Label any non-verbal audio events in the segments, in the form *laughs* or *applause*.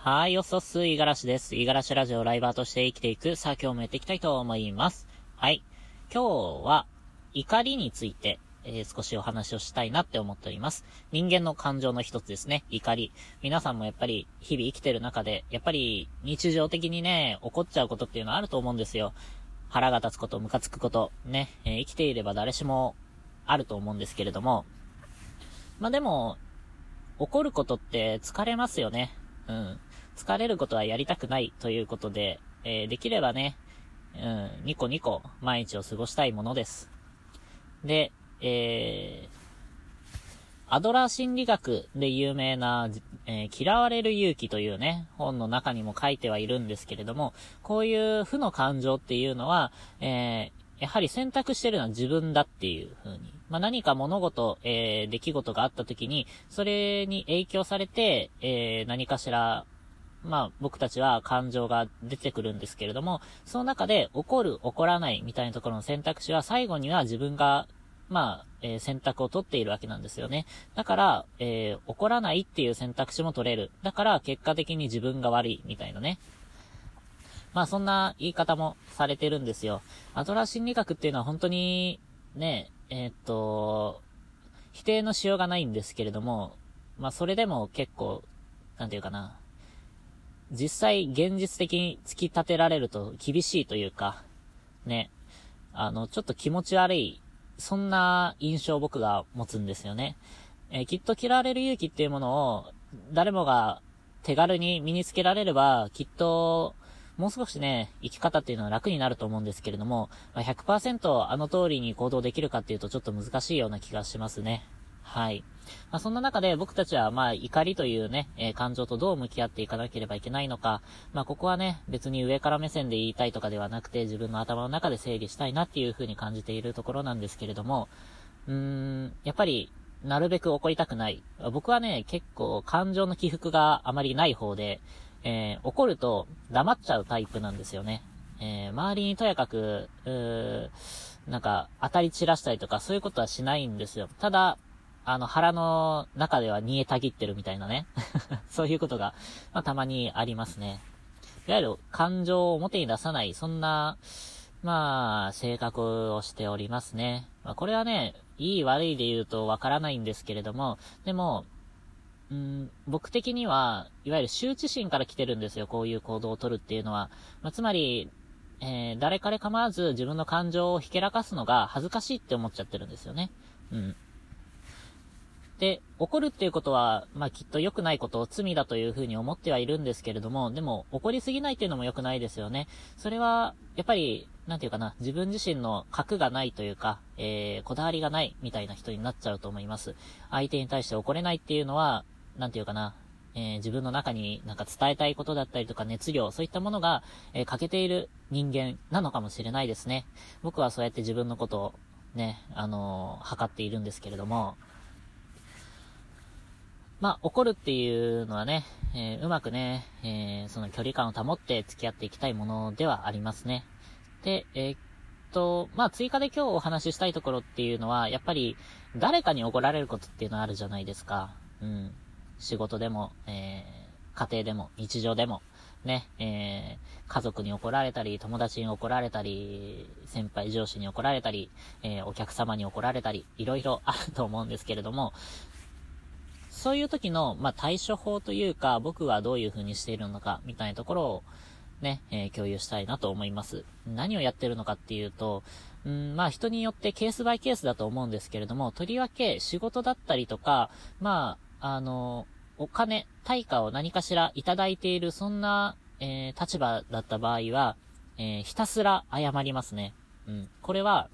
はい、おそす、いがらしです。いがらしラジオライバーとして生きていく。さあ、今日もやっていきたいと思います。はい。今日は、怒りについて、えー、少しお話をしたいなって思っております。人間の感情の一つですね。怒り。皆さんもやっぱり、日々生きてる中で、やっぱり、日常的にね、起こっちゃうことっていうのはあると思うんですよ。腹が立つこと、ムカつくこと、ね、えー、生きていれば誰しも、あると思うんですけれども、まあ、でも、怒ることって疲れますよね。うん。疲れることはやりたくないということで、えー、できればね、うん、ニコニコ毎日を過ごしたいものです。で、えー、アドラー心理学で有名な、えー、嫌われる勇気というね、本の中にも書いてはいるんですけれども、こういう負の感情っていうのは、えー、やはり選択してるのは自分だっていう風に。まあ、何か物事、えー、出来事があった時に、それに影響されて、え、何かしら、まあ、僕たちは感情が出てくるんですけれども、その中で怒る、怒らないみたいなところの選択肢は最後には自分が、まあ、えー、選択を取っているわけなんですよね。だから、えー、怒らないっていう選択肢も取れる。だから、結果的に自分が悪い、みたいなね。まあ、そんな言い方もされてるんですよ。アドラー心理学っていうのは本当に、ね、えー、っと、否定のしようがないんですけれども、まあ、それでも結構、なんていうかな。実際、現実的に突き立てられると厳しいというか、ね。あの、ちょっと気持ち悪い、そんな印象を僕が持つんですよね。えー、きっと嫌われる勇気っていうものを、誰もが手軽に身につけられれば、きっと、もう少しね、生き方っていうのは楽になると思うんですけれども、ま、100%あの通りに行動できるかっていうとちょっと難しいような気がしますね。はい。まあ、そんな中で僕たちは、まあ、怒りというね、えー、感情とどう向き合っていかなければいけないのか、まあ、ここはね、別に上から目線で言いたいとかではなくて、自分の頭の中で整理したいなっていう風に感じているところなんですけれども、うーん、やっぱり、なるべく怒りたくない。僕はね、結構感情の起伏があまりない方で、えー、怒ると黙っちゃうタイプなんですよね。えー、周りにとやかく、うー、なんか、当たり散らしたりとか、そういうことはしないんですよ。ただ、あの、腹の中では煮えたぎってるみたいなね。*laughs* そういうことが、まあ、たまにありますね。いわゆる、感情を表に出さない、そんな、まあ、性格をしておりますね。まあ、これはね、いい悪いで言うとわからないんですけれども、でも、うん、僕的には、いわゆる羞恥心から来てるんですよ、こういう行動をとるっていうのは。まあ、つまり、えー、誰彼構わず自分の感情をひけらかすのが恥ずかしいって思っちゃってるんですよね。うん。で、怒るっていうことは、まあ、きっと良くないことを罪だというふうに思ってはいるんですけれども、でも、怒りすぎないっていうのも良くないですよね。それは、やっぱり、なんていうかな、自分自身の核がないというか、えー、こだわりがないみたいな人になっちゃうと思います。相手に対して怒れないっていうのは、なんていうかな、えー、自分の中になんか伝えたいことだったりとか熱量、そういったものが、えー、欠けている人間なのかもしれないですね。僕はそうやって自分のことをね、あのー、測っているんですけれども、まあ、怒るっていうのはね、えー、うまくね、えー、その距離感を保って付き合っていきたいものではありますね。で、えー、っと、まあ、追加で今日お話ししたいところっていうのは、やっぱり、誰かに怒られることっていうのはあるじゃないですか。うん。仕事でも、えー、家庭でも、日常でも、ね、えー、家族に怒られたり、友達に怒られたり、先輩上司に怒られたり、えー、お客様に怒られたり、いろいろあると思うんですけれども、そういう時の、まあ、対処法というか、僕はどういう風にしているのか、みたいなところを、ね、えー、共有したいなと思います。何をやってるのかっていうと、うん、まあ人によってケースバイケースだと思うんですけれども、とりわけ仕事だったりとか、まあ、あの、お金、対価を何かしらいただいている、そんな、えー、立場だった場合は、えー、ひたすら謝りますね。うん。これは、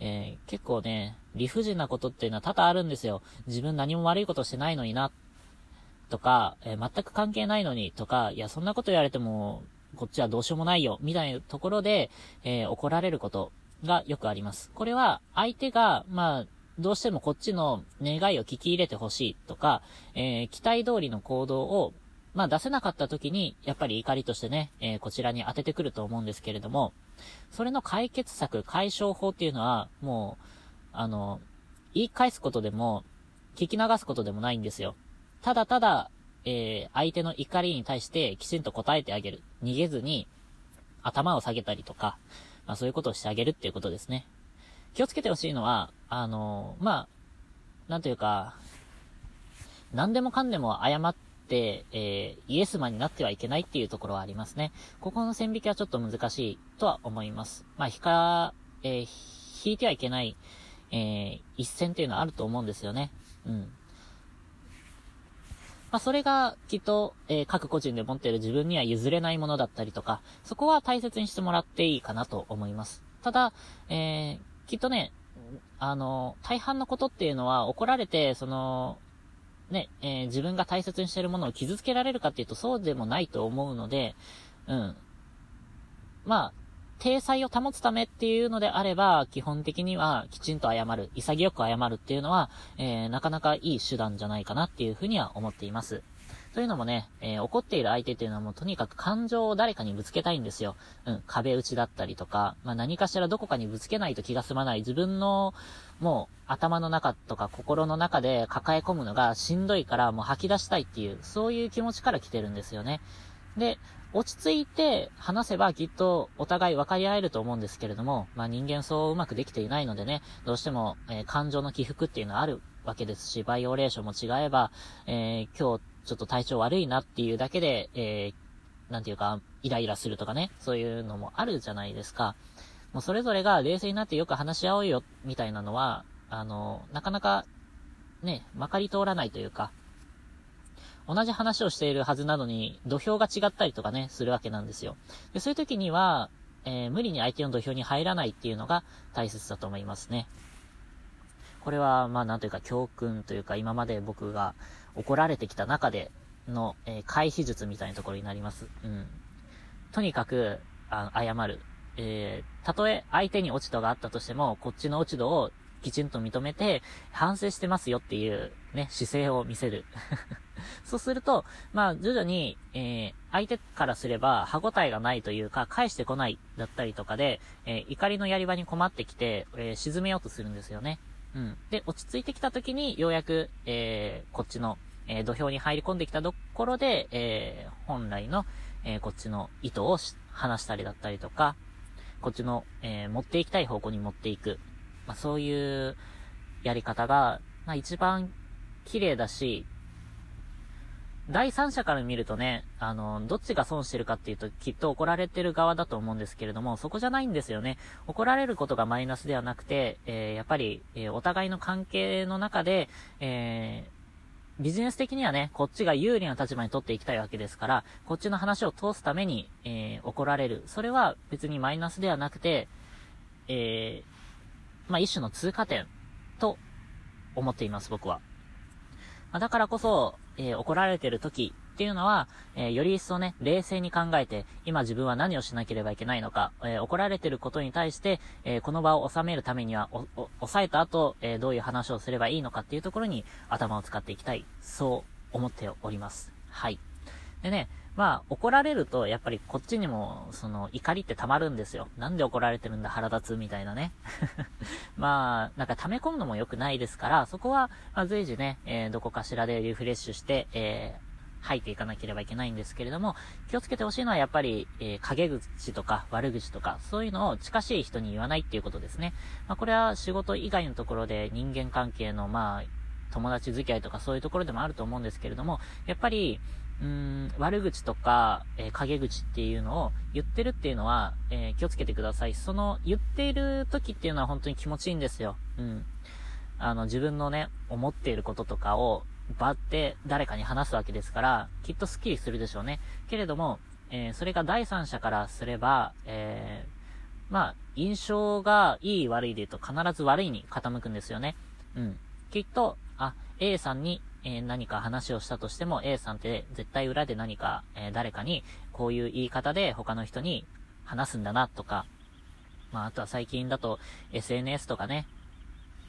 えー、結構ね、理不尽なことっていうのは多々あるんですよ。自分何も悪いことしてないのにな、とか、えー、全く関係ないのに、とか、いや、そんなこと言われても、こっちはどうしようもないよ、みたいなところで、えー、怒られることがよくあります。これは、相手が、まあ、どうしてもこっちの願いを聞き入れてほしいとか、えー、期待通りの行動を、まあ出せなかった時に、やっぱり怒りとしてね、えー、こちらに当ててくると思うんですけれども、それの解決策、解消法っていうのは、もう、あの、言い返すことでも、聞き流すことでもないんですよ。ただただ、えー、相手の怒りに対してきちんと答えてあげる。逃げずに、頭を下げたりとか、まあそういうことをしてあげるっていうことですね。気をつけてほしいのは、あのー、まあ、なんというか、何でもかんでも謝って、えー、イエスマンになってはいけないっていうところはありますね。ここの線引きはちょっと難しいとは思います。まあ、引か、えー、引いてはいけない、えー、一線っていうのはあると思うんですよね。うん。まあ、それが、きっと、えー、各個人で持っている自分には譲れないものだったりとか、そこは大切にしてもらっていいかなと思います。ただ、えー、きっとね、あの、大半のことっていうのは怒られて、その、ね、えー、自分が大切にしてるものを傷つけられるかっていうとそうでもないと思うので、うん。まあ、体裁を保つためっていうのであれば、基本的にはきちんと謝る、潔く謝るっていうのは、えー、なかなかいい手段じゃないかなっていうふうには思っています。というのもね、えー、怒っている相手っていうのはもうとにかく感情を誰かにぶつけたいんですよ。うん、壁打ちだったりとか、まあ、何かしらどこかにぶつけないと気が済まない自分の、もう頭の中とか心の中で抱え込むのがしんどいからもう吐き出したいっていう、そういう気持ちから来てるんですよね。で、落ち着いて話せばきっとお互い分かり合えると思うんですけれども、まあ人間そううまくできていないのでね、どうしても、えー、感情の起伏っていうのはあるわけですし、バイオレーションも違えば、えー、今日ちょっと体調悪いなっていうだけで、えー、なんていうか、イライラするとかね、そういうのもあるじゃないですか。もうそれぞれが冷静になってよく話し合おうよ、みたいなのは、あの、なかなか、ね、まかり通らないというか、同じ話をしているはずなのに、土俵が違ったりとかね、するわけなんですよ。で、そういう時には、えー、無理に相手の土俵に入らないっていうのが大切だと思いますね。これは、まあ、なんというか教訓というか、今まで僕が怒られてきた中での、えー、回避術みたいなところになります。うん。とにかく、あ、謝る。えー、たとえ相手に落ち度があったとしても、こっちの落ち度をきちんと認めて、反省してますよっていう、ね、姿勢を見せる。*laughs* そうすると、まあ、徐々に、えー、相手からすれば、歯応えがないというか、返してこないだったりとかで、えー、怒りのやり場に困ってきて、えー、沈めようとするんですよね。うん。で、落ち着いてきた時に、ようやく、えー、こっちの、えー、土俵に入り込んできたところで、えー、本来の、えー、こっちの意図を話したりだったりとか、こっちの、えー、持っていきたい方向に持っていく。まあ、そういうやり方が、まあ、一番綺麗だし、第三者から見るとね、あの、どっちが損してるかっていうと、きっと怒られてる側だと思うんですけれども、そこじゃないんですよね。怒られることがマイナスではなくて、えー、やっぱり、えー、お互いの関係の中で、えー、ビジネス的にはね、こっちが有利な立場に取っていきたいわけですから、こっちの話を通すために、えー、怒られる。それは別にマイナスではなくて、えー、まあ、一種の通過点と思っています、僕は。まあ、だからこそ、えー、怒られてる時っていうのは、えー、より一層ね、冷静に考えて、今自分は何をしなければいけないのか、えー、怒られてることに対して、えこの場を収めるためには、お、お、抑えた後、えどういう話をすればいいのかっていうところに頭を使っていきたい。そう思っております。はい。でね、まあ、怒られると、やっぱりこっちにも、その、怒りって溜まるんですよ。なんで怒られてるんだ、腹立つ、みたいなね。*laughs* まあ、なんか溜め込むのも良くないですから、そこは、まあ、随時ね、えー、どこかしらでリフレッシュして、えー、吐いていかなければいけないんですけれども、気をつけてほしいのはやっぱり、えー、陰口とか悪口とか、そういうのを近しい人に言わないっていうことですね。まあ、これは仕事以外のところで人間関係の、まあ、友達付き合いとかそういうところでもあると思うんですけれども、やっぱり、うーん、悪口とか、えー、陰口っていうのを言ってるっていうのは、えー、気をつけてください。その、言っている時っていうのは本当に気持ちいいんですよ。うん。あの、自分のね、思っていることとかを、ばって誰かに話すわけですから、きっとスッキリするでしょうね。けれども、えー、それが第三者からすれば、えー、まあ、印象がいい悪いで言うと必ず悪いに傾くんですよね。うん。きっと、あ、A さんにえ、何か話をしたとしても A さんって絶対裏で何か、え、誰かにこういう言い方で他の人に話すんだなとか、まああとは最近だと SNS とかね、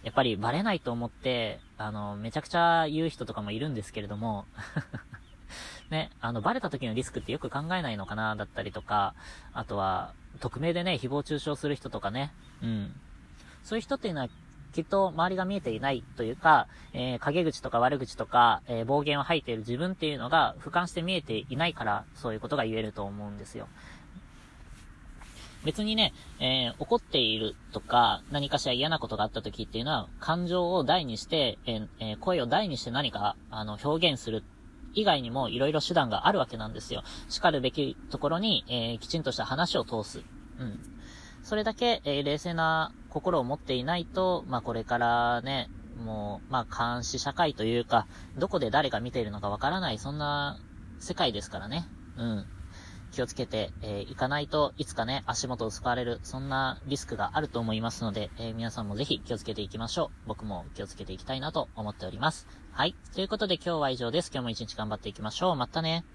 やっぱりバレないと思って、あの、めちゃくちゃ言う人とかもいるんですけれども *laughs* ね、あの、バレた時のリスクってよく考えないのかな、だったりとか、あとは、匿名でね、誹謗中傷する人とかね、うん。そういう人っていうのはきっと周りが見えていないというか、えー、陰口とか悪口とか、えー、暴言を吐いている自分っていうのが俯瞰して見えていないから、そういうことが言えると思うんですよ。別にね、えー、怒っているとか、何かしら嫌なことがあった時っていうのは、感情を大にして、えー、え、声を大にして何か、あの、表現する以外にも色々手段があるわけなんですよ。叱るべきところに、えー、きちんとした話を通す。うん。それだけ、えー、冷静な心を持っていないと、まあ、これからね、もう、まあ、監視社会というか、どこで誰が見ているのかわからない、そんな世界ですからね。うん。気をつけて、えー、いかないといつかね、足元を使われる、そんなリスクがあると思いますので、えー、皆さんもぜひ気をつけていきましょう。僕も気をつけていきたいなと思っております。はい。ということで今日は以上です。今日も一日頑張っていきましょう。またね。